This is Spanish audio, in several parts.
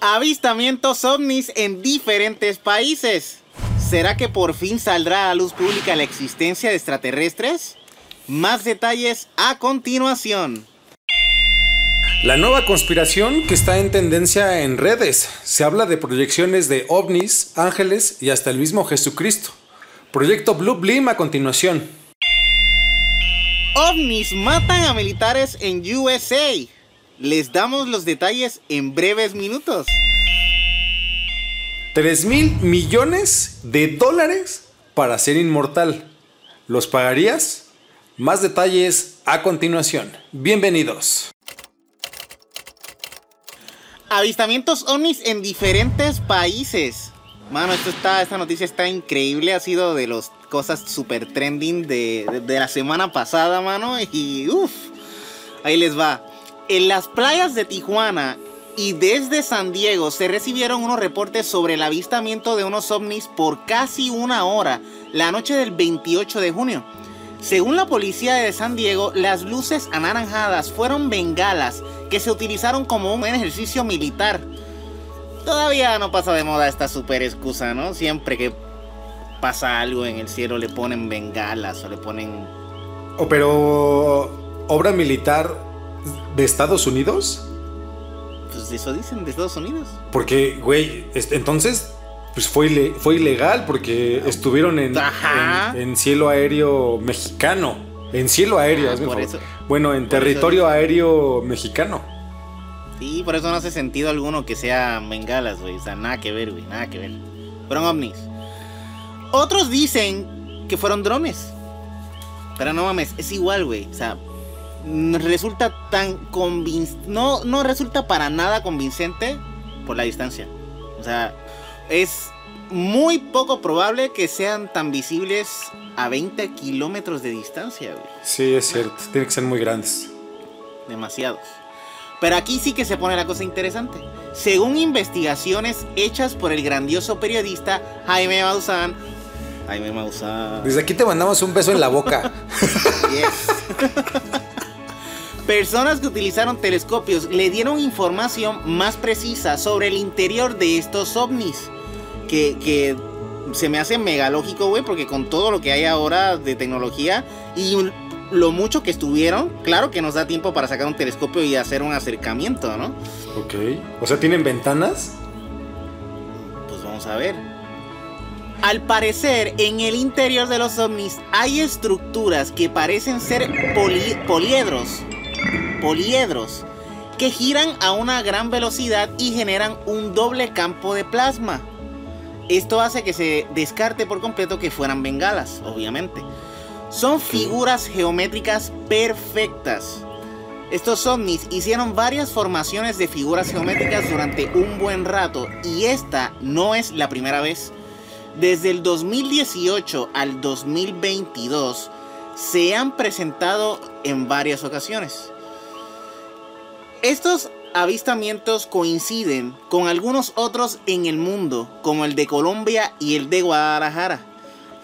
Avistamientos ovnis en diferentes países. ¿Será que por fin saldrá a la luz pública la existencia de extraterrestres? Más detalles a continuación. La nueva conspiración que está en tendencia en redes. Se habla de proyecciones de ovnis, ángeles y hasta el mismo Jesucristo. Proyecto Blue Blim a continuación. OVNIs matan a militares en USA. Les damos los detalles en breves minutos. 3 mil millones de dólares para ser inmortal. ¿Los pagarías? Más detalles a continuación. Bienvenidos. Avistamientos ovnis en diferentes países. Mano, esto está, esta noticia está increíble. Ha sido de las cosas super trending de, de- de la semana pasada, mano. Y uff, ahí les va. En las playas de Tijuana y desde San Diego se recibieron unos reportes sobre el avistamiento de unos ovnis por casi una hora la noche del 28 de junio. Según la policía de San Diego, las luces anaranjadas fueron bengalas que se utilizaron como un ejercicio militar. Todavía no pasa de moda esta super excusa, ¿no? Siempre que pasa algo en el cielo le ponen bengalas o le ponen... Oh, pero. ¿Obra militar de Estados Unidos? Pues eso dicen de Estados Unidos. Porque, güey, entonces. Pues fue, ile- fue ilegal porque estuvieron en, en, en cielo aéreo mexicano. En cielo aéreo, Ah, hazme por eso- Bueno, en por territorio aéreo mexicano. Sí, por eso no hace sentido alguno que sea bengalas, güey. O sea, nada que ver, güey, nada que ver. Fueron ovnis. Otros dicen que fueron drones. Pero no mames, es igual, güey. O sea, resulta tan convincente. No, no resulta para nada convincente por la distancia. O sea, es muy poco probable que sean tan visibles a 20 kilómetros de distancia, güey Sí, es cierto. Tienen que ser muy grandes. demasiados. Pero aquí sí que se pone la cosa interesante. Según investigaciones hechas por el grandioso periodista Jaime Maussan, Jaime Maussan, Desde aquí te mandamos un beso en la boca. yes. Personas que utilizaron telescopios le dieron información más precisa sobre el interior de estos ovnis. Que, que se me hace mega lógico, güey, porque con todo lo que hay ahora de tecnología y lo mucho que estuvieron, claro que nos da tiempo para sacar un telescopio y hacer un acercamiento, ¿no? ok. O sea, ¿tienen ventanas? Pues vamos a ver. Al parecer, en el interior de los ovnis hay estructuras que parecen ser poli- poliedros. Poliedros. Que giran a una gran velocidad y generan un doble campo de plasma. Esto hace que se descarte por completo que fueran bengalas, obviamente. Son figuras geométricas perfectas. Estos ovnis hicieron varias formaciones de figuras geométricas durante un buen rato y esta no es la primera vez. Desde el 2018 al 2022 se han presentado en varias ocasiones. Estos avistamientos coinciden con algunos otros en el mundo, como el de Colombia y el de Guadalajara.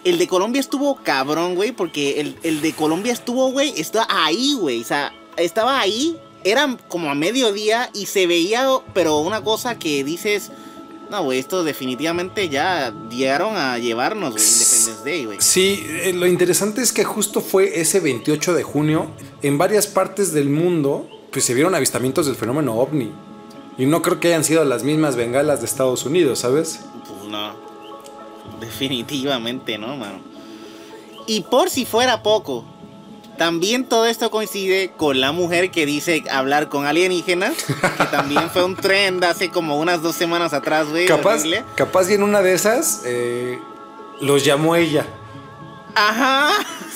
El de Colombia estuvo cabrón, güey, porque el, el de Colombia estuvo, güey, estaba ahí, güey. O sea, estaba ahí, era como a mediodía y se veía, pero una cosa que dices, no, güey, esto definitivamente ya llegaron a llevarnos, güey, Independence Day, güey. Sí, eh, lo interesante es que justo fue ese 28 de junio, en varias partes del mundo, pues se vieron avistamientos del fenómeno ovni. Y no creo que hayan sido las mismas bengalas de Estados Unidos, ¿sabes? Pues no. Definitivamente no, mano. Y por si fuera poco, también todo esto coincide con la mujer que dice hablar con alienígenas, que también fue un trend hace como unas dos semanas atrás, güey. Capaz, horrible. capaz y en una de esas eh, los llamó ella. Ajá,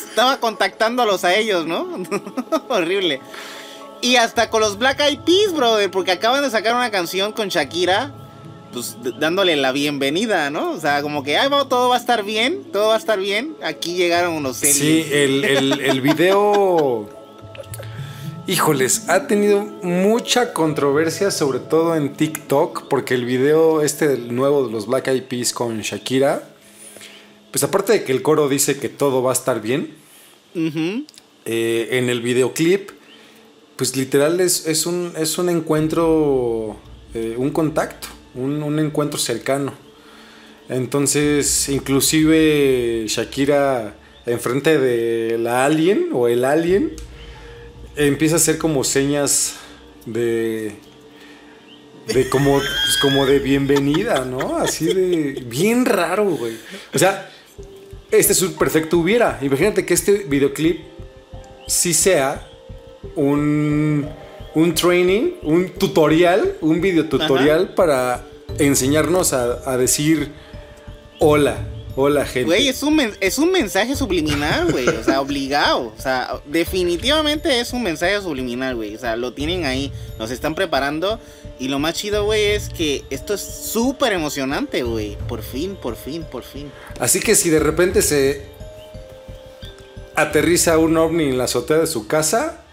estaba contactándolos a ellos, ¿no? horrible. Y hasta con los Black Eyed Peas, brother, porque acaban de sacar una canción con Shakira pues dándole la bienvenida, ¿no? O sea, como que, ay, todo va a estar bien, todo va a estar bien. Aquí llegaron unos aliens. Sí, el, el video Híjoles, ha tenido mucha controversia, sobre todo en TikTok, porque el video este nuevo de los Black Eyed Peas con Shakira, pues aparte de que el coro dice que todo va a estar bien, eh, en el videoclip, pues literal es, un, es un encuentro, eh, un contacto, un, un encuentro cercano. Entonces, inclusive Shakira enfrente de la alien o el alien, empieza a hacer como señas de de como como de bienvenida, ¿no? Así de bien raro, güey. O sea, este es un perfecto hubiera. Imagínate que este videoclip sí sea un un training, un tutorial, un video tutorial para enseñarnos a, a decir hola, Hola, gente. Güey, es un, es un mensaje subliminal, güey. O sea, obligado. O sea, definitivamente es un mensaje subliminal, güey. O sea, lo tienen ahí. Nos están preparando. Y lo más chido, güey, es que esto es súper emocionante, güey. Por fin, por fin, por fin. Así que si de repente se aterriza un ovni en la azotea de su casa,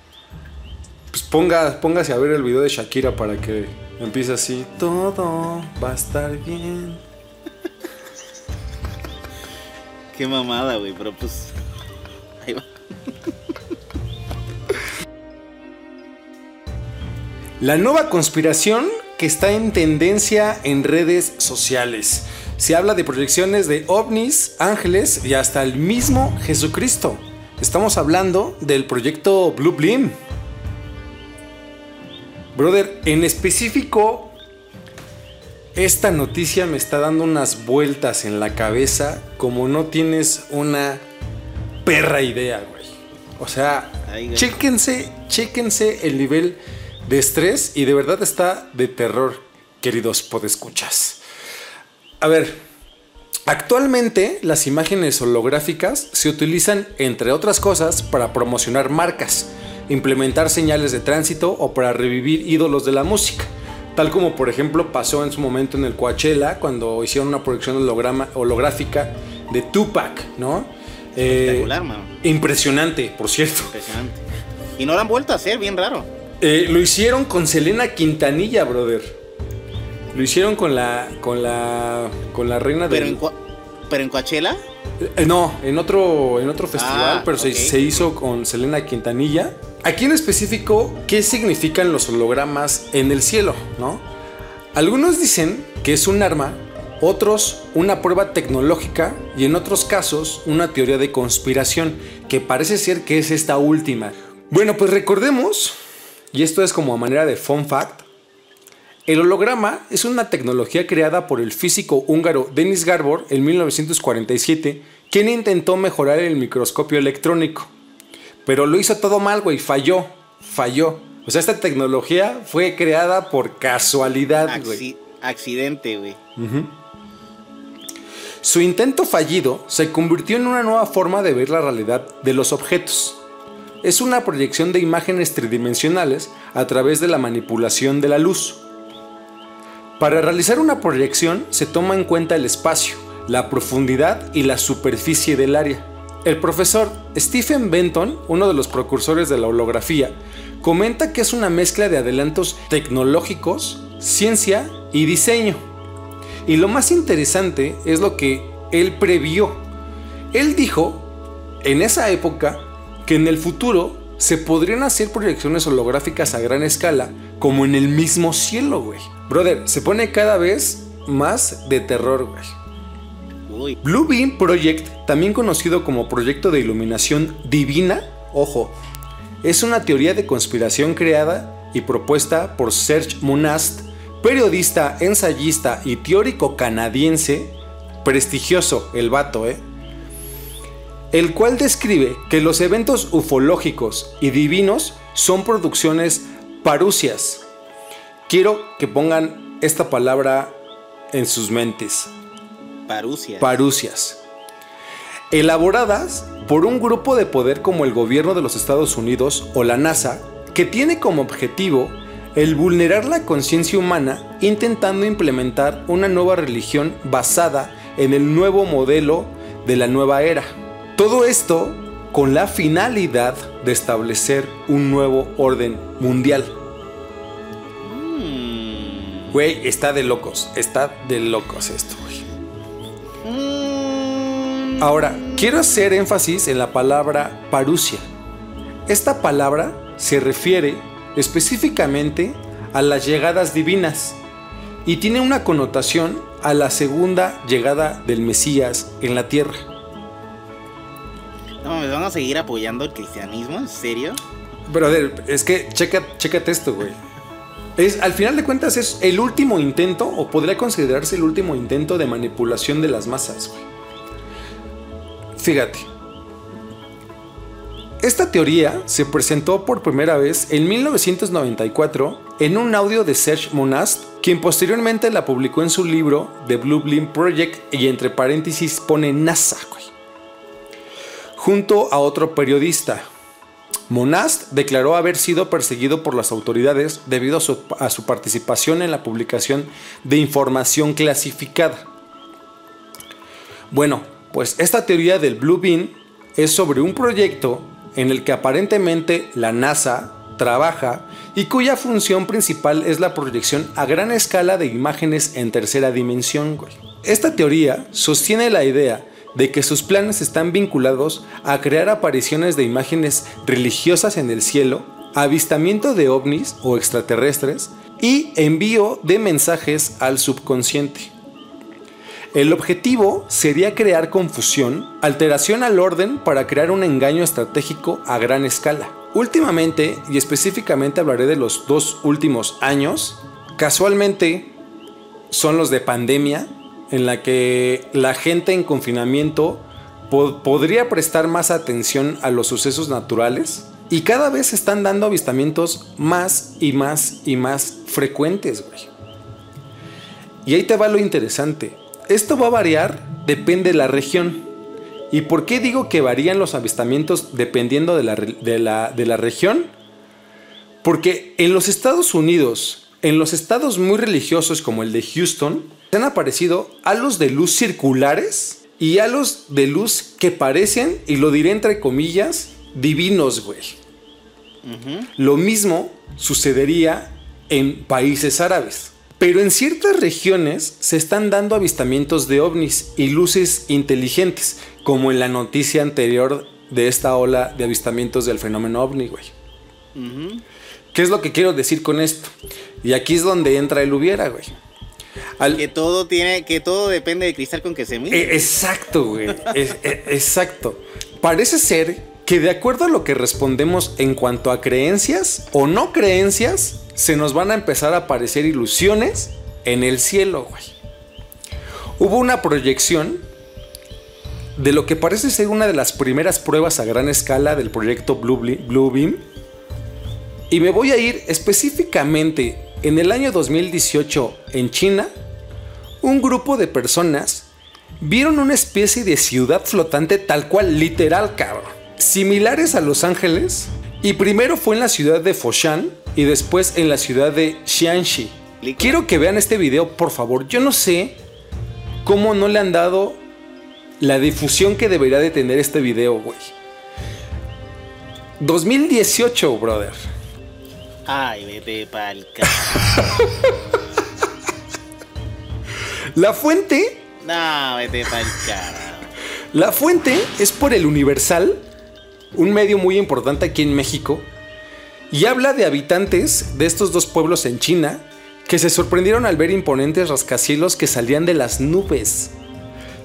pues ponga, póngase a ver el video de Shakira para que empiece así. Todo va a estar bien. Qué mamada, güey, pero pues. Ahí va. La nueva conspiración que está en tendencia en redes sociales. Se habla de proyecciones de ovnis, ángeles y hasta el mismo Jesucristo. Estamos hablando del proyecto Blue Blim. Brother, en específico esta noticia me está dando unas vueltas en la cabeza como no tienes una perra idea, güey. O sea, chéquense, chéquense el nivel de estrés y de verdad está de terror, queridos podescuchas. A ver, actualmente las imágenes holográficas se utilizan, entre otras cosas, para promocionar marcas, implementar señales de tránsito o para revivir ídolos de la música. Tal como por ejemplo pasó en su momento en el Coachella, cuando hicieron una proyección holograma, holográfica de Tupac, ¿no? Eh, impresionante, por cierto. Impresionante. Y no lo han vuelto a hacer, bien raro. Eh, lo hicieron con Selena Quintanilla, brother. Lo hicieron con la. con la. con la reina de. ¿Pero en Coachella? Eh, no, en otro, en otro festival, ah, pero se, se, hizo con Selena Quintanilla. Aquí en específico, ¿qué significan los hologramas en el cielo? ¿no? Algunos dicen que es un arma, otros una prueba tecnológica y en otros casos una teoría de conspiración, que parece ser que es esta última. Bueno, pues recordemos, y esto es como a manera de fun fact, el holograma es una tecnología creada por el físico húngaro Denis Garbor en 1947, quien intentó mejorar el microscopio electrónico. Pero lo hizo todo mal, güey. Falló. Falló. O sea, esta tecnología fue creada por casualidad, güey. accidente, güey. Su intento fallido se convirtió en una nueva forma de ver la realidad de los objetos. Es una proyección de imágenes tridimensionales a través de la manipulación de la luz. Para realizar una proyección se toma en cuenta el espacio, la profundidad y la superficie del área. El profesor Stephen Benton, uno de los precursores de la holografía, comenta que es una mezcla de adelantos tecnológicos, ciencia y diseño. Y lo más interesante es lo que él previó. Él dijo, en esa época, que en el futuro se podrían hacer proyecciones holográficas a gran escala, como en el mismo cielo, güey. Brother, se pone cada vez más de terror, güey. Blue Beam Project, también conocido como proyecto de iluminación divina, ojo, es una teoría de conspiración creada y propuesta por Serge Monast, periodista, ensayista y teórico canadiense, prestigioso el vato, ¿eh? El cual describe que los eventos ufológicos y divinos son producciones parusias. Quiero que pongan esta palabra en sus mentes. Parusias. Parusias. Elaboradas por un grupo de poder como el gobierno de los Estados Unidos o la NASA, que tiene como objetivo el vulnerar la conciencia humana intentando implementar una nueva religión basada en el nuevo modelo de la nueva era. Todo esto con la finalidad de establecer un nuevo orden mundial. Güey, está de locos, está de locos esto, güey. Mm. Ahora, quiero hacer énfasis en la palabra parusia. Esta palabra se refiere específicamente a las llegadas divinas y tiene una connotación a la segunda llegada del Mesías en la tierra. No, ¿me van a seguir apoyando el cristianismo? ¿En serio? Brother, es que checa, chécate esto, güey. Es, al final de cuentas es el último intento, o podría considerarse el último intento de manipulación de las masas. Fíjate. Esta teoría se presentó por primera vez en 1994 en un audio de Serge Monast, quien posteriormente la publicó en su libro The Blue Blim Project y entre paréntesis pone NASA. Junto a otro periodista, Monast declaró haber sido perseguido por las autoridades debido a su, participación en la publicación de información clasificada. Bueno, pues esta teoría del Blue Bean es sobre un proyecto en el que aparentemente la NASA trabaja y cuya función principal es la proyección a gran escala de imágenes en tercera dimensión. Esta teoría sostiene la idea de que sus planes están vinculados a crear apariciones de imágenes religiosas en el cielo, avistamiento de ovnis o extraterrestres y envío de mensajes al subconsciente. El objetivo sería crear confusión, alteración al orden para crear un engaño estratégico a gran escala. Últimamente, y específicamente hablaré de los dos últimos años, casualmente son los de pandemia, en la que la gente en confinamiento po podría prestar más atención a los sucesos naturales y cada vez se están dando avistamientos más y más y más frecuentes. Y ahí te va lo interesante. Esto va a variar, depende de la región. ¿Y por qué digo que varían los avistamientos dependiendo de la, de la, de la región? Porque en los Estados Unidos, en los estados muy religiosos como el de Houston, han aparecido halos de luz circulares y halos de luz que parecen, y lo diré entre comillas, divinos, güey. Uh -huh. Lo mismo sucedería en países árabes. Pero en ciertas regiones se están dando avistamientos de ovnis y luces inteligentes, como en la noticia anterior de esta ola de avistamientos del fenómeno ovni, güey. Uh -huh. ¿Qué es lo que quiero decir con esto? Y aquí es donde entra el hubiera, güey. Al... Que todo tiene, que todo depende del cristal con que se mire. Eh, exacto, güey. es, eh, exacto. Parece ser que de acuerdo a lo que respondemos en cuanto a creencias o no creencias, se nos van a empezar a aparecer ilusiones en el cielo, güey. Hubo una proyección de lo que parece ser una de las primeras pruebas a gran escala del proyecto Blue, Blue Beam. Y me voy a ir específicamente en el año 2018 en China. Un grupo de personas vieron una especie de ciudad flotante tal cual, literal, cabrón. Similares a Los Ángeles. Y primero fue en la ciudad de Foshan y después en la ciudad de Xianxi. Quiero que vean este video, por favor. Yo no sé cómo no le han dado la difusión que debería de tener este video, güey. 2018, brother. Ay, vete pa'l La fuente. No, vete pa'l. La fuente es por el Universal, un medio muy importante aquí en México, y habla de habitantes de estos dos pueblos en China que se sorprendieron al ver imponentes rascacielos que salían de las nubes.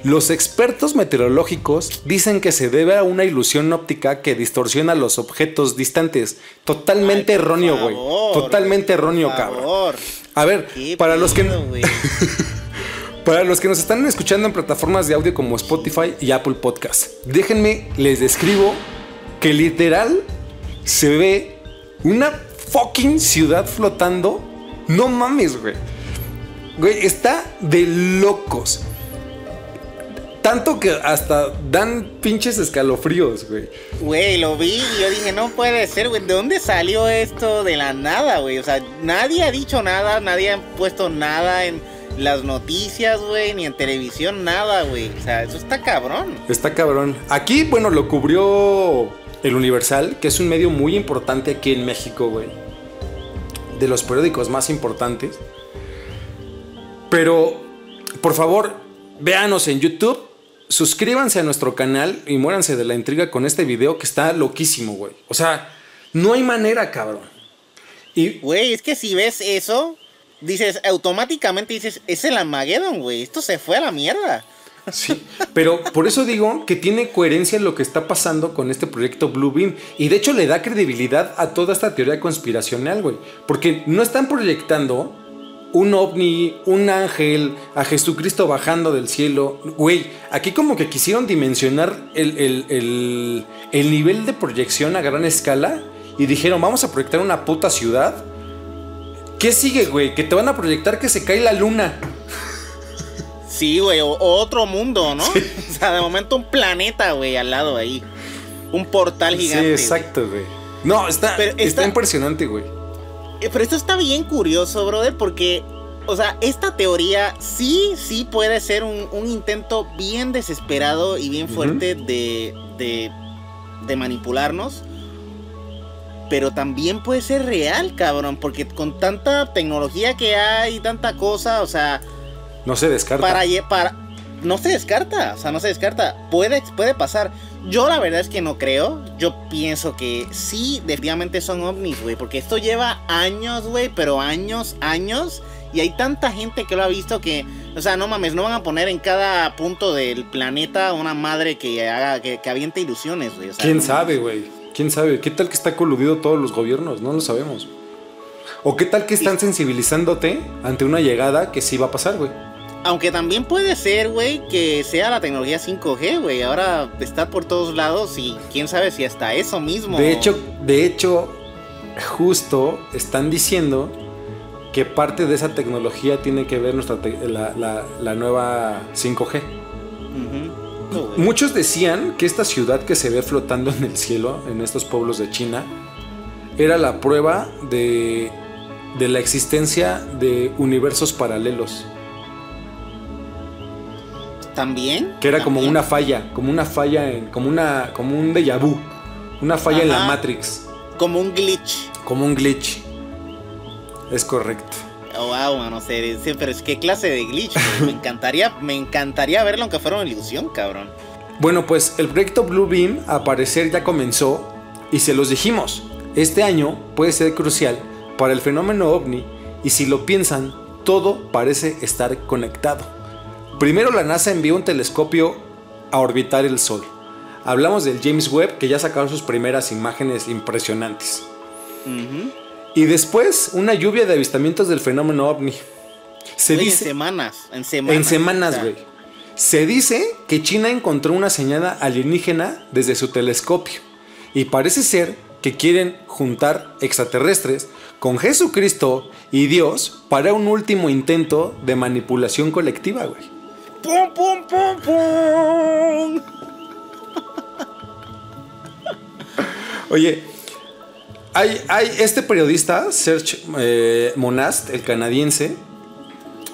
Los expertos meteorológicos dicen que se debe a una ilusión óptica que distorsiona los objetos distantes. Totalmente Ay, erróneo, güey. Totalmente erróneo, cabrón. A ver, para los que Para los que nos están escuchando en plataformas de audio como Spotify y Apple Podcast, déjenme les describo que literal se ve una fucking ciudad flotando. No mames, güey. Güey, está de locos. Tanto que hasta dan pinches escalofríos, güey. Güey, lo vi y yo dije, no puede ser, güey. ¿De dónde salió esto de la nada, güey? O sea, nadie ha dicho nada, nadie ha puesto nada en las noticias, güey, ni en televisión, nada, güey. O sea, eso está cabrón. Está cabrón. Aquí, bueno, lo cubrió el Universal, que es un medio muy importante aquí en México, güey. De los periódicos más importantes. Pero, por favor, véanos en YouTube. Suscríbanse a nuestro canal y muéranse de la intriga con este video que está loquísimo, güey. O sea, no hay manera, cabrón. Y, güey, es que si ves eso, dices, automáticamente dices, es el Armageddon, güey. Esto se fue a la mierda. Sí, pero por eso digo que tiene coherencia lo que está pasando con este proyecto Blue Beam. Y de hecho le da credibilidad a toda esta teoría conspiracional, güey. Porque no están proyectando un ovni, un ángel, a Jesucristo bajando del cielo. Güey, aquí como que quisieron dimensionar el, el, el nivel de proyección a gran escala. Y dijeron, vamos a proyectar una puta ciudad. ¿Qué sigue, güey? Que te van a proyectar que se cae la luna. Sí, güey, o, otro mundo, ¿no? O sea, de momento un planeta, güey, al lado ahí. Un portal gigante. Sí, exacto, güey. No, está, está, impresionante, güey. Eh, pero esto está bien curioso, brother, porque, o sea, esta teoría sí, sí puede ser un, intento bien desesperado y bien fuerte de, de, de manipularnos pero también puede ser real, cabrón, porque con tanta tecnología que hay, tanta cosa, o sea, no se descarta. Para, para, no se descarta, o sea, no se descarta. Puede, puede pasar. Yo la verdad es que no creo. Yo pienso que sí, definitivamente son ovnis, güey. Porque esto lleva años, güey, pero años, años. Y hay tanta gente que lo ha visto que, o sea, no mames, no van a poner en cada punto del planeta una madre que haga, que, que aviente ilusiones, güey. ¿Quién sabe, güey? ¿Quién sabe? ¿Qué tal que está coludido todos los gobiernos? No lo sabemos. ¿O qué tal que están sensibilizándote ante una llegada que sí va a pasar, güey? Aunque también puede ser, güey, que sea la tecnología 5G, güey. Ahora está por todos lados y quién sabe si hasta eso mismo. De hecho, de hecho, justo están diciendo que parte de esa tecnología tiene que ver nuestra la, nueva 5G. Muchos decían que esta ciudad que se ve flotando en el cielo, en estos pueblos de China, era la prueba de, de la existencia de universos paralelos. También. Que era como una falla, como una falla, en, como, una, como un déjà vu, una falla en la Matrix. Como un glitch. Como un glitch. Es correcto. Oh, wow, no sé, pero es que clase de glitch. me encantaría, me encantaría verlo aunque fuera una ilusión, cabrón. Bueno, pues el proyecto Blue Beam a parecer ya comenzó y se los dijimos. Este año puede ser crucial para el fenómeno ovni y si lo piensan, todo parece estar conectado. Primero la NASA envió un telescopio a orbitar el Sol. Hablamos del James Webb que ya sacaron sus primeras imágenes impresionantes. Y después una lluvia de avistamientos del fenómeno ovni. Se dice, en semanas, en semanas. En semanas, güey. Se dice que China encontró una señal alienígena desde su telescopio. Y parece ser que quieren juntar extraterrestres con Jesucristo y Dios para un último intento de manipulación colectiva, güey. ¡Pum, pum, pum, pum! Oye, hay, hay, este periodista, Serge eh, Monast, el canadiense,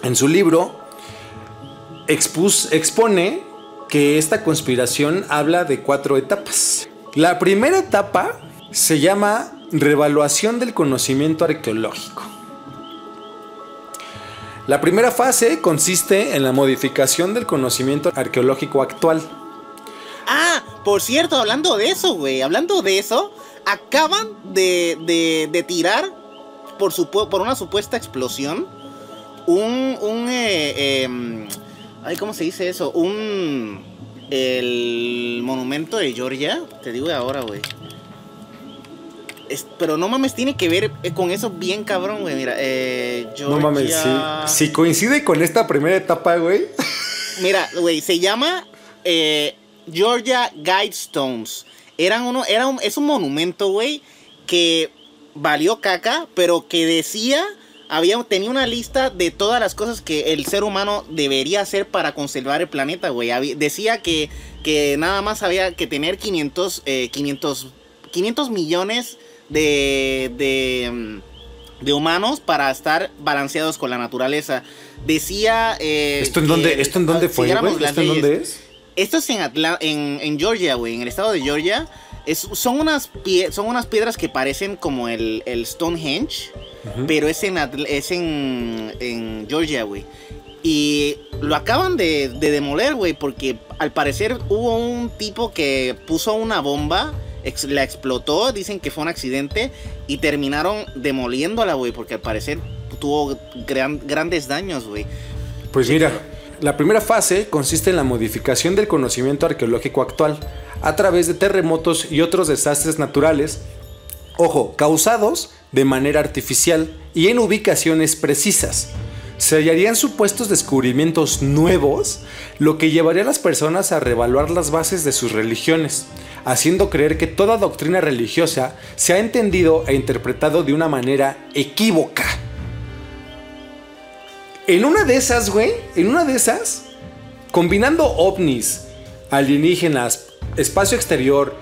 en su libro expone que esta conspiración habla de cuatro etapas. La primera etapa se llama revaluación del conocimiento arqueológico. La primera fase consiste en la modificación del conocimiento arqueológico actual. Ah, por cierto, hablando de eso, güey, hablando de eso, acaban de, tirar por, por una supuesta explosión un... un eh, em, ay, ¿cómo se dice eso? Un... El monumento de Georgia, te digo ahora, güey pero no mames, tiene que ver eh, con eso bien cabrón, güey. Mira, eh, No mames. Si coincide con esta primera etapa, güey. Mira, güey, se llama eh, Georgia Guidestones. Eran uno, era un, es un monumento, güey, que valió caca, pero que decía había, tenía una lista de todas las cosas que el ser humano debería hacer para conservar el planeta, güey. Decía que, que nada más había que tener 500, 500, 500 millones de, de, mm, de, humanos para estar balanceados con la naturaleza. Decía... Eh, ¿Esto en dónde, ¿esto en dónde fue, ¿Esto en dónde es? Esto es en, en, en Georgia, güey, en el estado de Georgia. Es, son, unas son unas piedras que parecen como el, el Stonehenge, pero es en, es en, en Georgia, güey. Y lo acaban de, de demoler, güey, porque al parecer hubo un tipo que puso una bomba la explotó, dicen que fue un accidente y terminaron demoliéndola, güey, porque al parecer tuvo grandes daños, güey. Pues mira, la primera fase consiste en la modificación del conocimiento arqueológico actual a través de terremotos y otros desastres naturales, ojo, causados de manera artificial y en ubicaciones precisas. Se hallarían supuestos descubrimientos nuevos, lo que llevaría a las personas a revaluar las bases de sus religiones, haciendo creer que toda doctrina religiosa se ha entendido e interpretado de una manera equívoca. En una de esas, güey, en una de esas, combinando ovnis, alienígenas, espacio exterior,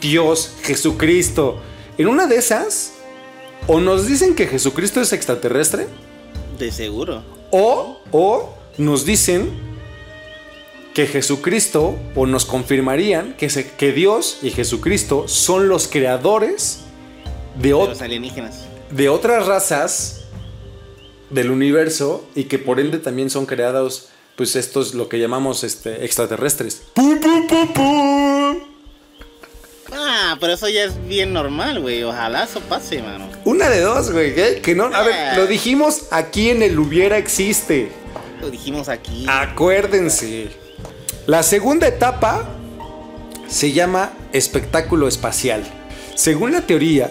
Dios, Jesucristo, en una de esas, o nos dicen que Jesucristo es extraterrestre. De seguro. O, o nos dicen que Jesucristo, o nos confirmarían que, que Dios y Jesucristo son los creadores de, los alienígenas. de otras razas del universo y que por ende también son creados, pues estos, lo que llamamos este, extraterrestres. Ah, pero eso ya es bien normal, güey. Ojalá eso pase, mano. Una de dos, güey. Que no. A ver, ah. lo dijimos aquí en el hubiera existe. Lo dijimos aquí. Acuérdense. La segunda etapa se llama espectáculo espacial. Según la teoría,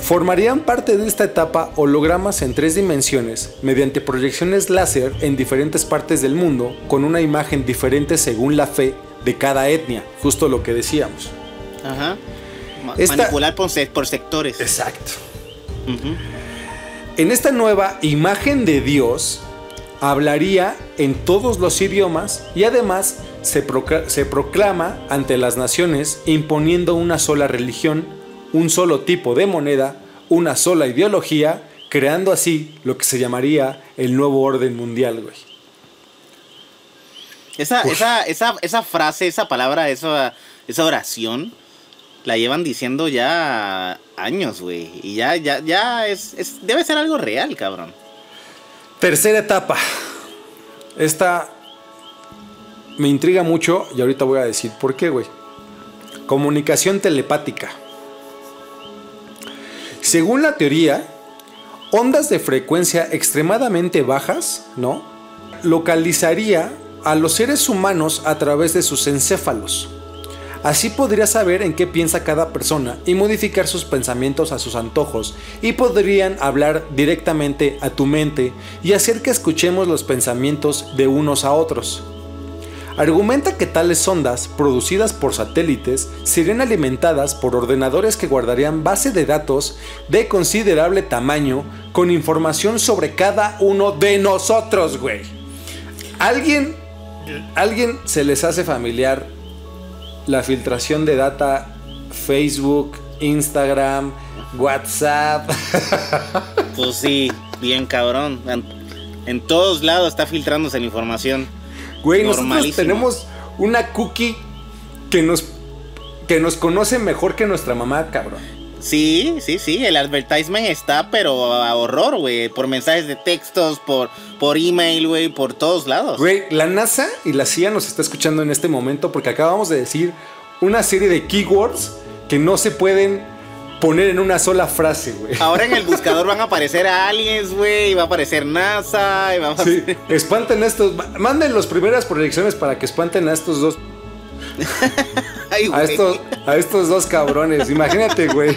formarían parte de esta etapa hologramas en tres dimensiones mediante proyecciones láser en diferentes partes del mundo con una imagen diferente según la fe de cada etnia, justo lo que decíamos. Ajá. Manipular por, sectores. Exacto. En esta nueva imagen de Dios, hablaría en todos los idiomas y además se, proclama ante las naciones imponiendo una sola religión, un solo tipo de moneda, una sola ideología, creando así lo que se llamaría el nuevo orden mundial, güey. Esa, esa, frase, esa palabra, esa, esa oración, la llevan diciendo ya años, güey. Y ya, ya, ya es, debe ser algo real, cabrón. Tercera etapa. Esta me intriga mucho y ahorita voy a decir por qué, güey. Comunicación telepática. Según la teoría, ondas de frecuencia extremadamente bajas, ¿no? Localizaría a los seres humanos a través de sus encéfalos. Así podría saber en qué piensa cada persona y modificar sus pensamientos a sus antojos y podrían hablar directamente a tu mente y hacer que escuchemos los pensamientos de unos a otros. Argumenta que tales ondas, producidas por satélites, serían alimentadas por ordenadores que guardarían base de datos de considerable tamaño con información sobre cada uno de nosotros, güey. ¿Alguien, ¿Alguien se les hace familiar la filtración de data Facebook, Instagram, WhatsApp. Pues sí, bien cabrón. En, todos lados está filtrándose la información. Güey, nosotros tenemos una cookie que nos, que nos conoce mejor que nuestra mamá, cabrón. Sí, sí, sí, el advertisement está, pero a horror, güey. Por mensajes de textos, por, por email, güey, por todos lados. Güey, la NASA y la CIA nos está escuchando en este momento porque acabamos de decir una serie de keywords que no se pueden poner en una sola frase, güey. Ahora en el buscador van a aparecer aliens, güey, y va a aparecer NASA, y va a Sí, espanten a estos, manden las primeras proyecciones para que espanten a estos dos a, estos, a estos dos cabrones, imagínate, güey.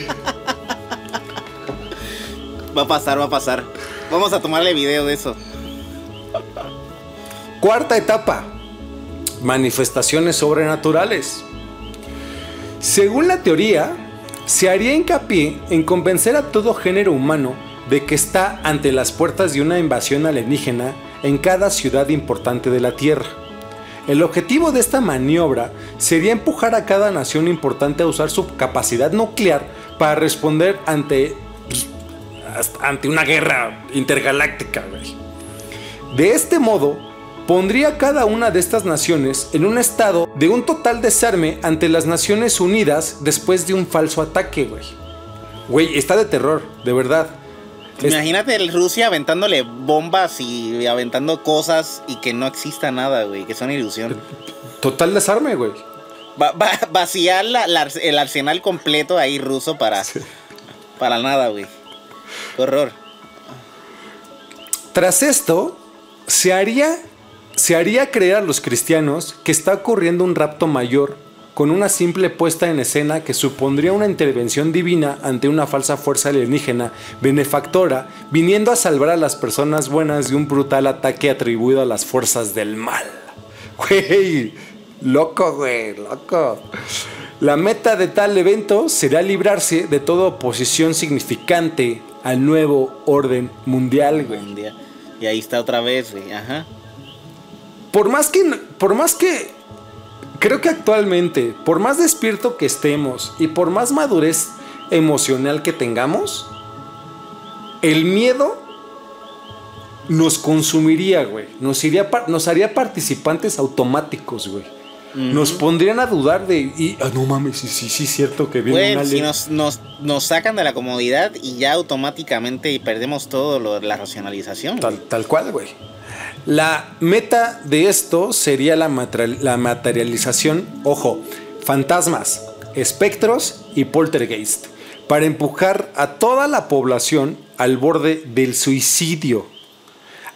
Va a pasar, va a pasar. Vamos a tomarle video de eso. Cuarta etapa. Manifestaciones sobrenaturales. Según la teoría, se haría hincapié en convencer a todo género humano de que está ante las puertas de una invasión alienígena en cada ciudad importante de la Tierra. El objetivo de esta maniobra sería empujar a cada nación importante a usar su capacidad nuclear para responder ante, pues, ante una guerra intergaláctica. De este modo, pondría cada una de estas naciones en un estado de un total desarme ante las Naciones Unidas después de un falso ataque, güey. Güey, está de terror, de verdad. Imagínate Rusia aventándole bombas y aventando cosas y que no exista nada, güey, que son ilusión. Total desarme, güey. Va, vaciar el arsenal completo ahí ruso para, para nada, güey. horror. Tras esto, se haría, se haría creer a los cristianos que está ocurriendo un rapto mayor con una simple puesta en escena que supondría una intervención divina ante una falsa fuerza alienígena benefactora viniendo a salvar a las personas buenas de un brutal ataque atribuido a las fuerzas del mal. Güey, loco, güey, loco. La meta de tal evento será librarse de toda oposición significante al nuevo orden mundial, güey. Y ahí está otra vez, güey, ajá. Por más que, por más que Creo que actualmente, por más despierto que estemos y por más madurez emocional que tengamos, el miedo nos consumiría, güey. Nos, nos haría participantes automáticos, güey. Nos pondrían a dudar de. Y, ah, no mames, sí, sí, sí, cierto que viene bueno, si nos, nos, nos, sacan de la comodidad y ya automáticamente perdemos todo lo, la racionalización. Tal, tal cual, güey. La meta de esto sería la, materialización, ojo, fantasmas, espectros y poltergeist, para empujar a toda la población al borde del suicidio,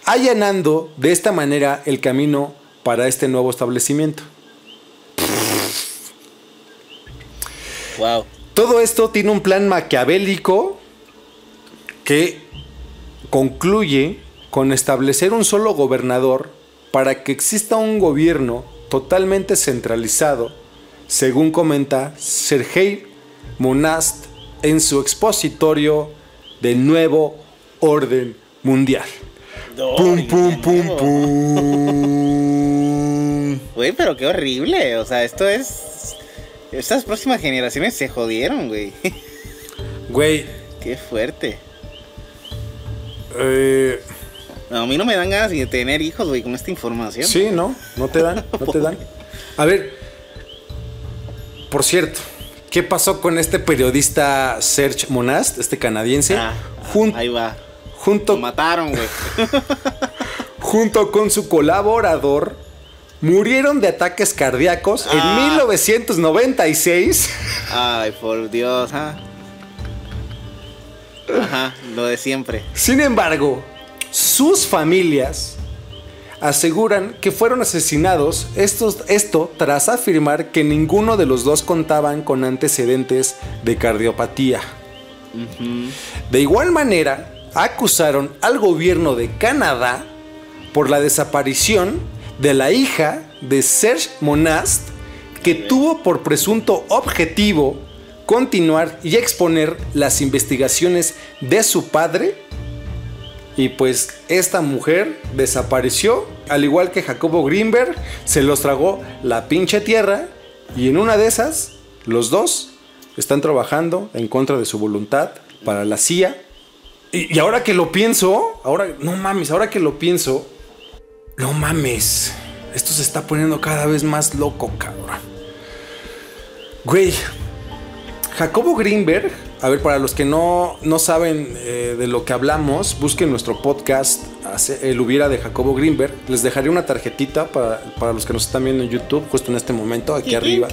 allanando de esta manera el camino para este nuevo establecimiento. Wow. Todo esto tiene un plan maquiavélico que concluye con establecer un solo gobernador para que exista un gobierno totalmente centralizado, según comenta Sergei Monast en su expositorio del nuevo orden mundial. pum, pum, pum, pum. Güey, pero qué horrible. O sea, esto es. Estas próximas generaciones se jodieron, güey. Güey. Qué fuerte. Eh. No, a mí no me dan ganas de tener hijos, güey, con esta información. Sí, no, no te dan, no te dan. A ver, por cierto, ¿qué pasó con este periodista Serge Monast, este canadiense? Ah, ahí va. Junto, Lo mataron, güey. junto con su colaborador, murieron de ataques cardíacos en 1996. Ah. Ay, por Dios, ¿ah? Ajá, lo de siempre. Sin embargo, sus familias aseguran que fueron asesinados estos, esto tras afirmar que ninguno de los dos contaban con antecedentes de cardiopatía. De igual manera, acusaron al gobierno de Canadá por la desaparición de la hija de Serge Monast, que tuvo por presunto objetivo continuar y exponer las investigaciones de su padre y pues esta mujer desapareció, al igual que Jacobo Greenberg, se los tragó la pinche tierra y en una de esas, los dos están trabajando en contra de su voluntad para la CIA. Y, ahora que lo pienso, ahora, no mames, ahora que lo pienso, no mames, esto se está poniendo cada vez más loco, cabrón. Güey, Jacobo Greenberg a ver, para los que no, no saben eh, de lo que hablamos, busquen nuestro podcast, El hubiera de Jacobo Greenberg. Les dejaré una tarjetita para, para los que nos están viendo en YouTube, justo en este momento, aquí arriba.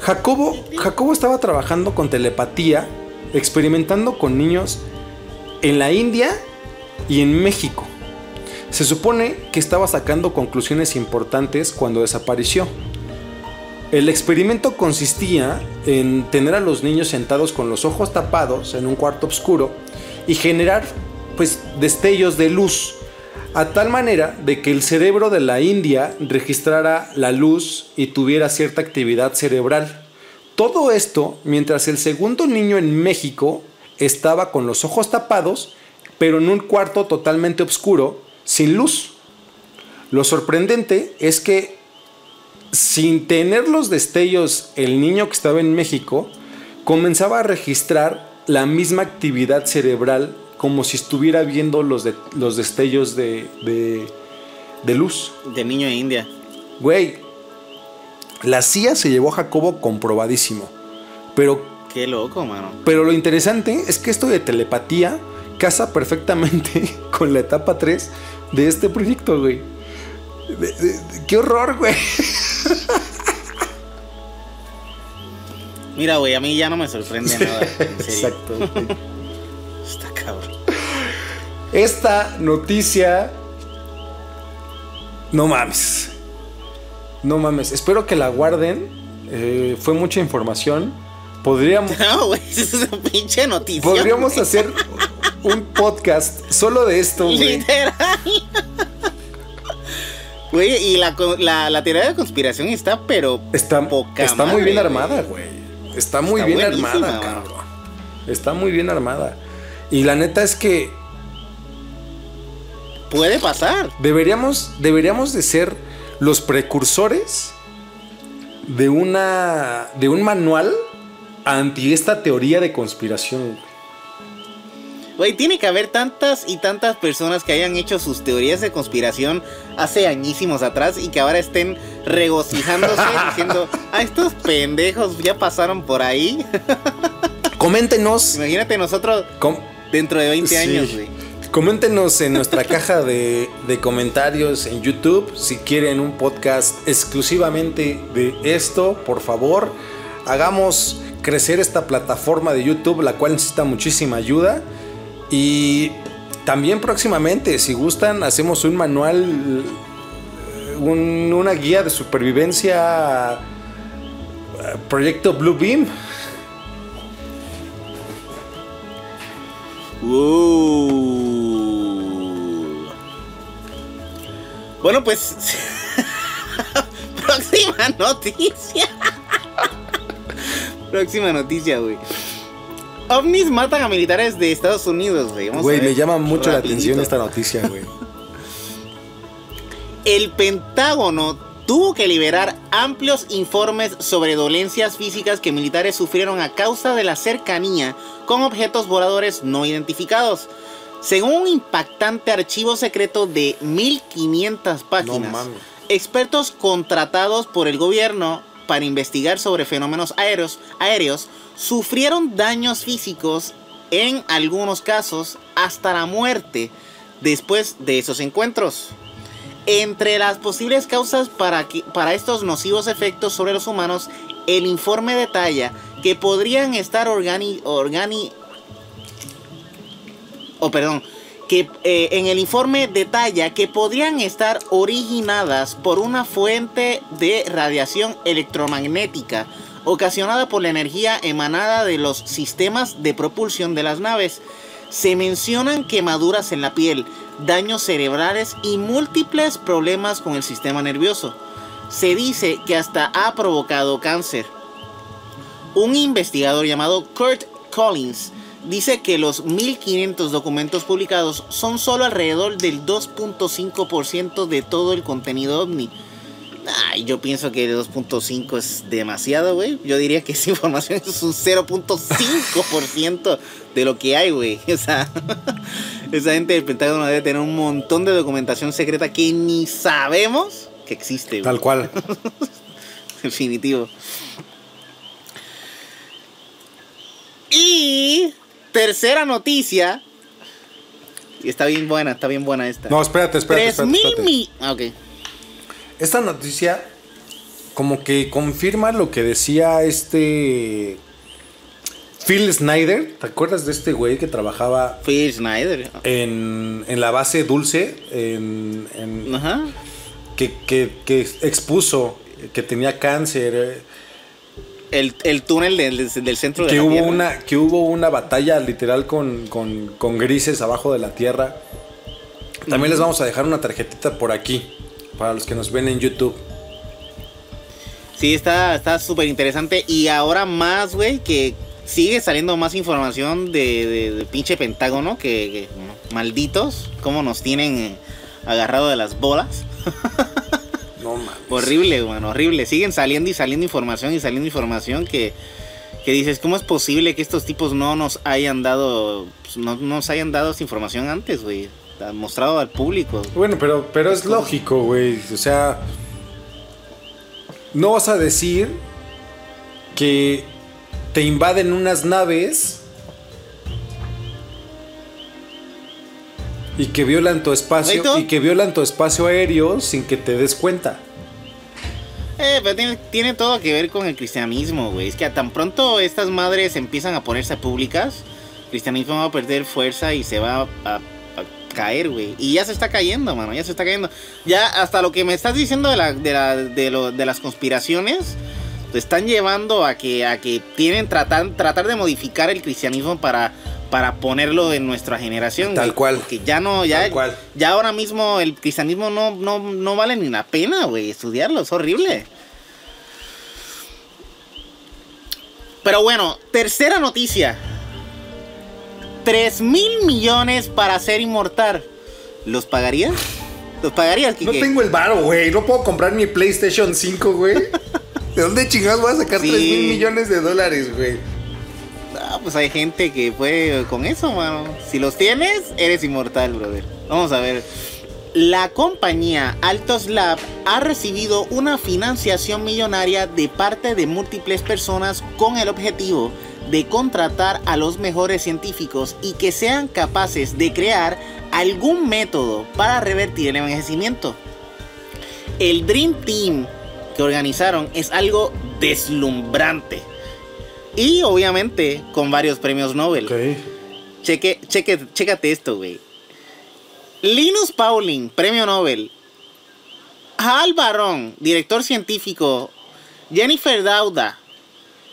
Jacobo, Jacobo estaba trabajando con telepatía, experimentando con niños en la India y en México. Se supone que estaba sacando conclusiones importantes cuando desapareció. El experimento consistía en tener a los niños sentados con los ojos tapados en un cuarto oscuro y generar pues destellos de luz a tal manera de que el cerebro de la India registrara la luz y tuviera cierta actividad cerebral. Todo esto mientras el segundo niño en México estaba con los ojos tapados, pero en un cuarto totalmente oscuro, sin luz. Lo sorprendente es que sin tener los destellos, el niño que estaba en México comenzaba a registrar la misma actividad cerebral como si estuviera viendo los, de- los destellos de, de, de luz. De niño de India. Güey, la CIA se llevó a Jacobo comprobadísimo. Pero, Qué loco, mano. pero lo interesante es que esto de telepatía casa perfectamente con la etapa 3 de este proyecto, güey. De- de- de- ¡Qué horror, güey! Mira, güey, a mí ya no me sorprende nada. En serio. Exacto. Está cabrón. Esta noticia. No mames. No mames. Espero que la guarden. Eh, fue mucha información. Podríamos, No, güey, es una pinche noticia. podríamos hacer un podcast solo de esto, güey. Literal. Güey, y la, la, la teoría de conspiración está, pero Está, poca está muy bien armada, güey. Está muy Está bien armada, cabrón. Está muy bien armada. Y la neta es que puede pasar. deberíamos, deberíamos de ser los precursores de una de un manual anti esta teoría de conspiración. Güey, tiene que haber tantas y tantas personas que hayan hecho sus teorías de conspiración hace añísimos atrás y que ahora estén regocijándose diciendo, ah, estos pendejos ya pasaron por ahí. Coméntenos. Imagínate nosotros com- dentro de 20 Sí. años, güey. Coméntenos en nuestra caja de, de comentarios en YouTube si quieren un podcast exclusivamente de esto, por favor. Hagamos crecer esta plataforma de YouTube, la cual necesita muchísima ayuda. Y también próximamente, si gustan, hacemos un manual, eh, un- una guía de supervivencia, eh, proyecto Blue Beam. Uh. Bueno, pues. Próxima noticia. Próxima noticia, güey. OVNIs matan a militares de Estados Unidos, güey. Güey, me llama mucho la atención esta noticia, güey. El Pentágono tuvo que liberar amplios informes sobre dolencias físicas que militares sufrieron a causa de la cercanía con objetos voladores no identificados. Según un impactante archivo secreto de 1500 páginas, expertos contratados por el gobierno para investigar sobre fenómenos aéreos, aéreos sufrieron daños físicos en algunos casos hasta la muerte después de esos encuentros. Entre las posibles causas para, que- para estos nocivos efectos sobre los humanos, el informe detalla que podrían estar organi, organi o perdón, que eh, en el informe detalla que podrían estar originadas por una fuente de radiación electromagnética ocasionada por la energía emanada de los sistemas de propulsión de las naves. Se mencionan quemaduras en la piel, daños cerebrales y múltiples problemas con el sistema nervioso. Se dice que hasta ha provocado cáncer. Un investigador llamado Kurt Collins dice que los 1500 documentos publicados son solo alrededor del 2.5% de todo el contenido ovni. Ay, yo pienso que el 2.5 es demasiado, güey. Yo diría que esa información es un 0.5% de lo que hay, güey. O sea, esa gente del Pentágono debe tener un montón de documentación secreta que ni sabemos que existe, güey. Tal cual. Definitivo. Y tercera noticia. Y está bien buena, está bien buena esta. No, espérate, espérate. Tres espérate, mil espérate. mi- ah, ok. Esta noticia como que confirma lo que decía este Phil Snyder. ¿Te acuerdas de este güey que trabajaba Phil Schneider. en, en la base Dulce? En, en- Ajá. que, que- que expuso que tenía cáncer. eh, El, el túnel del, del- centro de Que la hubo, Tierra. una, que hubo una batalla literal con, con- con grises abajo de la tierra. También les vamos a dejar una tarjetita por aquí. Para los que nos ven en YouTube. Sí, está está súper interesante. Y ahora más, güey, que sigue saliendo más información de, de, pinche Pentágono que, malditos, cómo nos tienen agarrado de las bolas. No mames. Horrible, bueno, horrible. Siguen saliendo y saliendo información y saliendo información que, que dices, ¿cómo es posible que estos tipos no nos hayan dado, pues, no nos hayan dado información antes, güey? Mostrado al público. Bueno, pero, pero es lógico, güey. O sea, no vas a decir que te invaden unas naves y que violan tu espacio y que violan tu espacio aéreo sin que te des cuenta. Eh, pero tiene, todo que ver con el cristianismo, güey. Es que tan pronto estas madres empiezan a ponerse públicas, el cristianismo va a perder fuerza y se va a, caer, güey. Y ya se está cayendo, mano, ya se está cayendo. Ya hasta lo que me estás diciendo de, la, de, lo, de las conspiraciones, te están llevando a que, a que tienen tratar, tratar de modificar el cristianismo para, para ponerlo en nuestra generación. Tal cual. Porque ya no, ya, ya ahora mismo el cristianismo no, no, no vale ni la pena, güey, estudiarlo, es horrible. Pero bueno, tercera noticia. 3 mil millones para ser inmortal. ¿Los pagarías? ¿Los pagarías, Kike? No tengo el varo, güey. No puedo comprar mi PlayStation 5, güey. ¿De dónde chingados voy a sacar 3 mil millones de dólares, güey? Ah, pues hay gente que puede con eso, mano. Si los tienes, eres inmortal, brother. Vamos a ver. La compañía Altos Lab ha recibido una financiación millonaria de parte de múltiples personas con el objetivo de contratar a los mejores científicos y que sean capaces de crear algún método para revertir el envejecimiento. El Dream Team que organizaron es algo deslumbrante. Y obviamente con varios premios Nobel. Cheque, cheque, chécate esto, güey. Linus Pauling, premio Nobel. Hal Barron, director científico. Jennifer Dauda.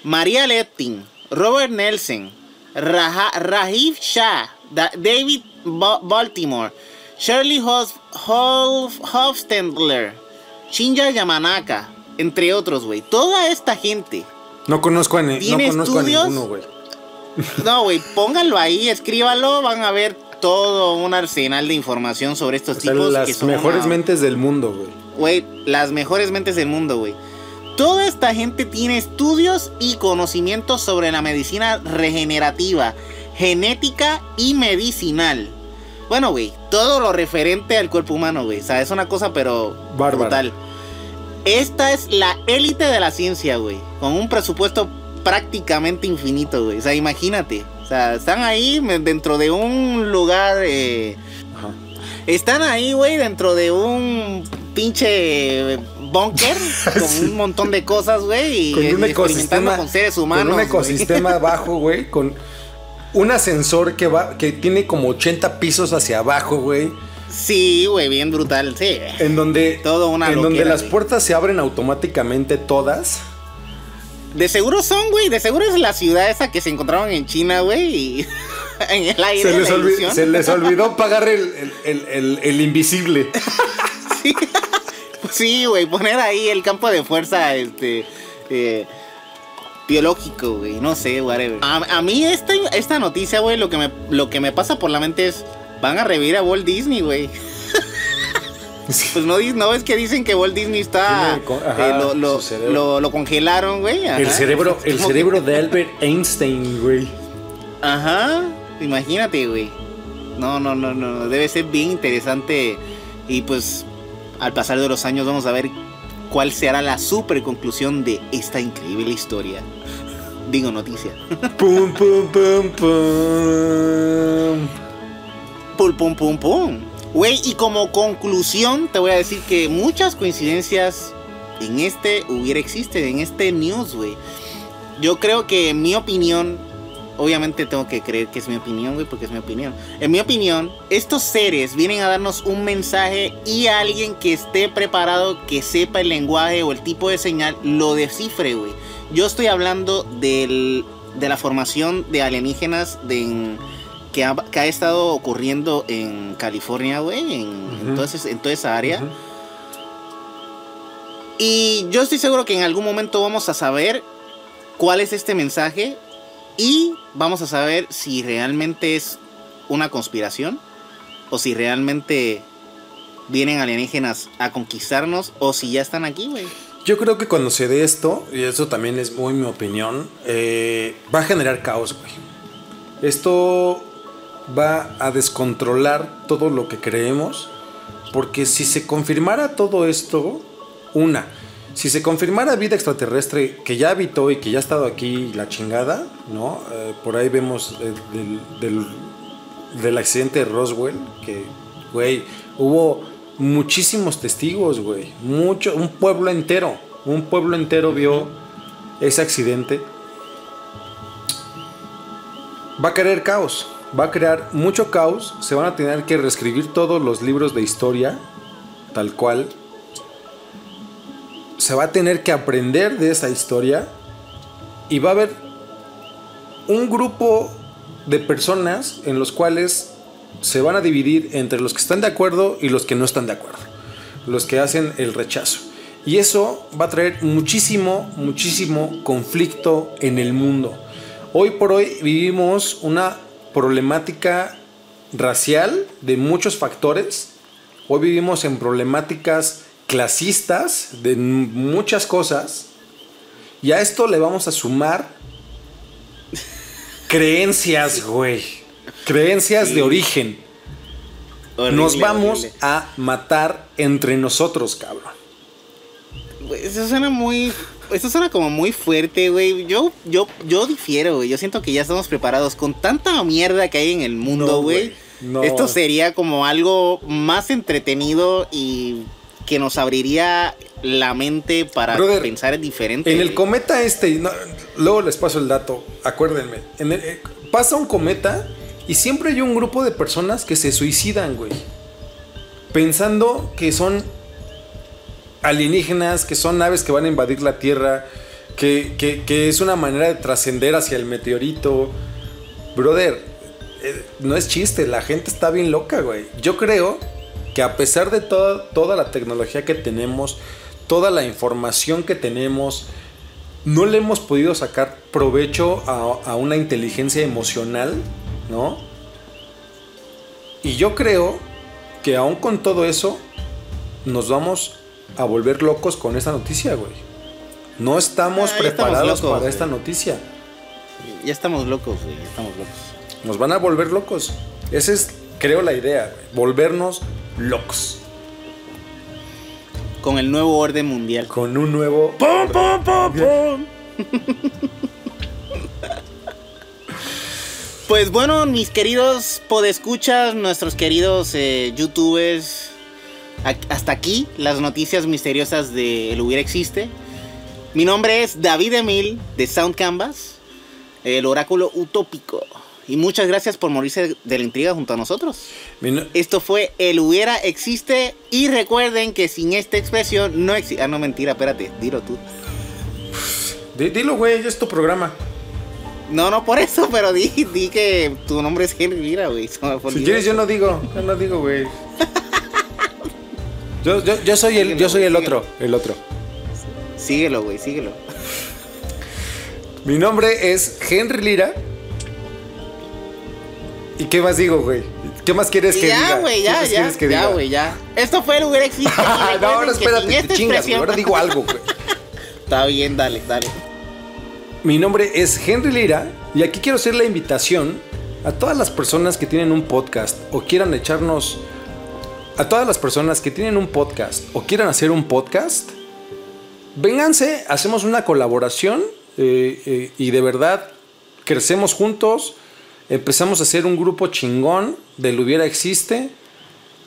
María Leptin. Robert Nelson. Rajiv Shah. David Baltimore. Shirley Hofstendler. Shinya Yamanaka. Entre otros, güey. Toda esta gente. No conozco a, no conozco a ninguno, güey. No, güey, pónganlo ahí, escríbalo, van a ver todo un arsenal de información sobre estos tipos. Las mejores mentes del mundo, güey. Güey, las mejores mentes del mundo, güey. Toda esta gente tiene estudios y conocimientos sobre la medicina regenerativa, genética y medicinal. Bueno, güey, todo lo referente al cuerpo humano, güey. O sea, es una cosa, pero brutal. Esta es la élite de la ciencia, güey. Con un presupuesto prácticamente infinito, güey. O sea, imagínate. O sea, están ahí dentro de un lugar. Eh, están ahí, güey, dentro de un pinche bunker con un montón de cosas, güey. Y con un ecosistema con seres humanos. Con un ecosistema abajo, güey. Con un ascensor que va, que tiene como 80 pisos hacia abajo, güey. Sí, güey, bien brutal, sí. En donde, Todo una en donde las puertas se abren automáticamente todas. De seguro son, güey. De seguro es la ciudad esa que se encontraron en China, güey. Y en el aire. Se les, olvidó, se les olvidó pagar el, invisible. sí, güey. poner ahí el campo de fuerza, este. Eh, biológico, güey. No sé, whatever. A, mí esta, esta noticia, güey, lo, que me, lo que me pasa por la mente es. Van a revivir a Walt Disney, güey. Pues no, no es que dicen que Walt Disney está. Eh, lo, lo, congelaron, güey. El cerebro, el cerebro de Albert Einstein, güey. Ajá. Imagínate, güey. No, no, no, no. Debe ser bien interesante. Y pues, al pasar de los años, vamos a ver cuál será la super conclusión de esta increíble historia. Digo noticia. pum, pum, pum, pum. Pum, pum, pum, pum. Güey, y como conclusión te voy a decir que muchas coincidencias en este hubiera existe, en este news, güey. Yo creo que en mi opinión, obviamente tengo que creer que es mi opinión, güey, porque es mi opinión. En mi opinión, estos seres vienen a darnos un mensaje y alguien que esté preparado, que sepa el lenguaje o el tipo de señal, lo descifre, güey. Yo estoy hablando del, de la formación de alienígenas de que ha, estado ocurriendo en California, güey, en, en toda esa área. Y yo estoy seguro que en algún momento vamos a saber cuál es este mensaje Y vamos a saber si realmente es una conspiración o si realmente vienen alienígenas a conquistarnos o si ya están aquí, güey. Yo creo que cuando se dé esto, y eso también es muy mi opinión, eh, va a generar caos, güey. Esto va a descontrolar todo lo que creemos, porque si se confirmara todo esto, una, si se confirmara vida extraterrestre que ya habitó y que ya ha estado aquí la chingada, ¿no? Eh, por ahí vemos eh, del, del, accidente de Roswell, que, güey, hubo muchísimos testigos, güey. Mucho, un pueblo entero, un pueblo entero vio ese accidente. Va a querer caos, va a crear mucho caos, se van a tener que reescribir todos los libros de historia, tal cual, se va a tener que aprender de esa historia y va a haber un grupo de personas en los cuales se van a dividir entre los que están de acuerdo y los que no están de acuerdo, los que hacen el rechazo. Y eso va a traer muchísimo, muchísimo conflicto en el mundo. Hoy por hoy vivimos una problemática racial de muchos factores. Hoy vivimos en problemáticas clasistas de muchas cosas. Y a esto le vamos a sumar creencias, güey. Creencias de origen. Nos vamos a matar entre nosotros, cabrón. Eso suena muy. Eso suena como muy fuerte, güey. Yo, yo, yo difiero, güey. Yo siento que ya estamos preparados con tanta mierda que hay en el mundo, güey. Esto sería como algo más entretenido y que nos abriría la mente para pensar en diferente. En el cometa este, luego les paso el dato, acuérdenme. Eh, pasa un cometa y siempre hay un grupo de personas que se suicidan, güey. Pensando que son alienígenas, que son naves que van a invadir la Tierra, que, que es una manera de trascender hacia el meteorito. Brother, eh, no es chiste, la gente está bien loca, güey. Yo creo que a pesar de toda la tecnología que tenemos, toda la información que tenemos, no le hemos podido sacar provecho a, una inteligencia emocional, ¿no? Y yo creo que aún con todo eso, nos vamos a volver locos con esta noticia, güey. No estamos ah, preparados para esta noticia. Ya estamos locos, güey, ya estamos locos. Nos van a volver locos. Esa es, creo, la idea, volvernos locos. Con el nuevo orden mundial. Con un nuevo. ¡Pum, pum, pum, pum! pues bueno, mis queridos podescuchas, nuestros queridos eh, youtubers. Hasta aquí las noticias misteriosas de El Hubiera Existe. Mi nombre es David Emil de Sound Canvas, el oráculo utópico. Y muchas gracias por morirse de la intriga junto a nosotros. Esto fue El hubiera existe. Y recuerden que sin esta expresión no existe. Ah, no, mentira, espérate, dilo tú. dilo, güey, es tu programa. No, no por eso, pero di, di que tu nombre es Henry Lira, güey. Si quieres, yo no digo, yo no digo, güey. yo, yo, soy el, yo soy el otro, el otro. Síguelo, güey, síguelo. Mi nombre es Henry Lira. ¿Y qué más digo, güey? ¿Qué más quieres que diga? Wey, ya, ya, ya, güey, ya. Esto fue el hubiera existido. no, ahora espérate, te chingas, ahora digo algo, güey. Está bien, dale, dale. Mi nombre es Henry Lira y aquí quiero hacer la invitación a todas las personas que tienen un podcast o quieran echarnos... A todas las personas que tienen un podcast o quieran hacer un podcast, vénganse, hacemos una colaboración eh, eh, y de verdad crecemos juntos Empezamos a hacer un grupo chingón del Hubiera Existe.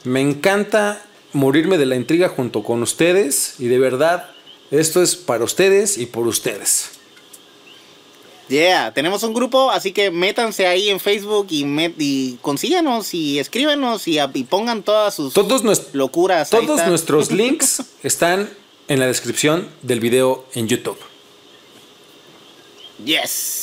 Me encanta morirme de la intriga junto con ustedes y de verdad esto es para ustedes y por ustedes. Yeah, tenemos un grupo, así que métanse ahí en Facebook y, y consíganos y escríbanos y, pongan todas sus locuras. Todos nuestros links están en la descripción del video en YouTube. Yes.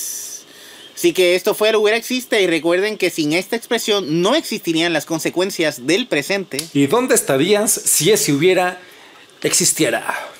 Así que esto fue el hubiera existe y recuerden que sin esta expresión no existirían las consecuencias del presente. ¿Y dónde estarías si ese hubiera existiera?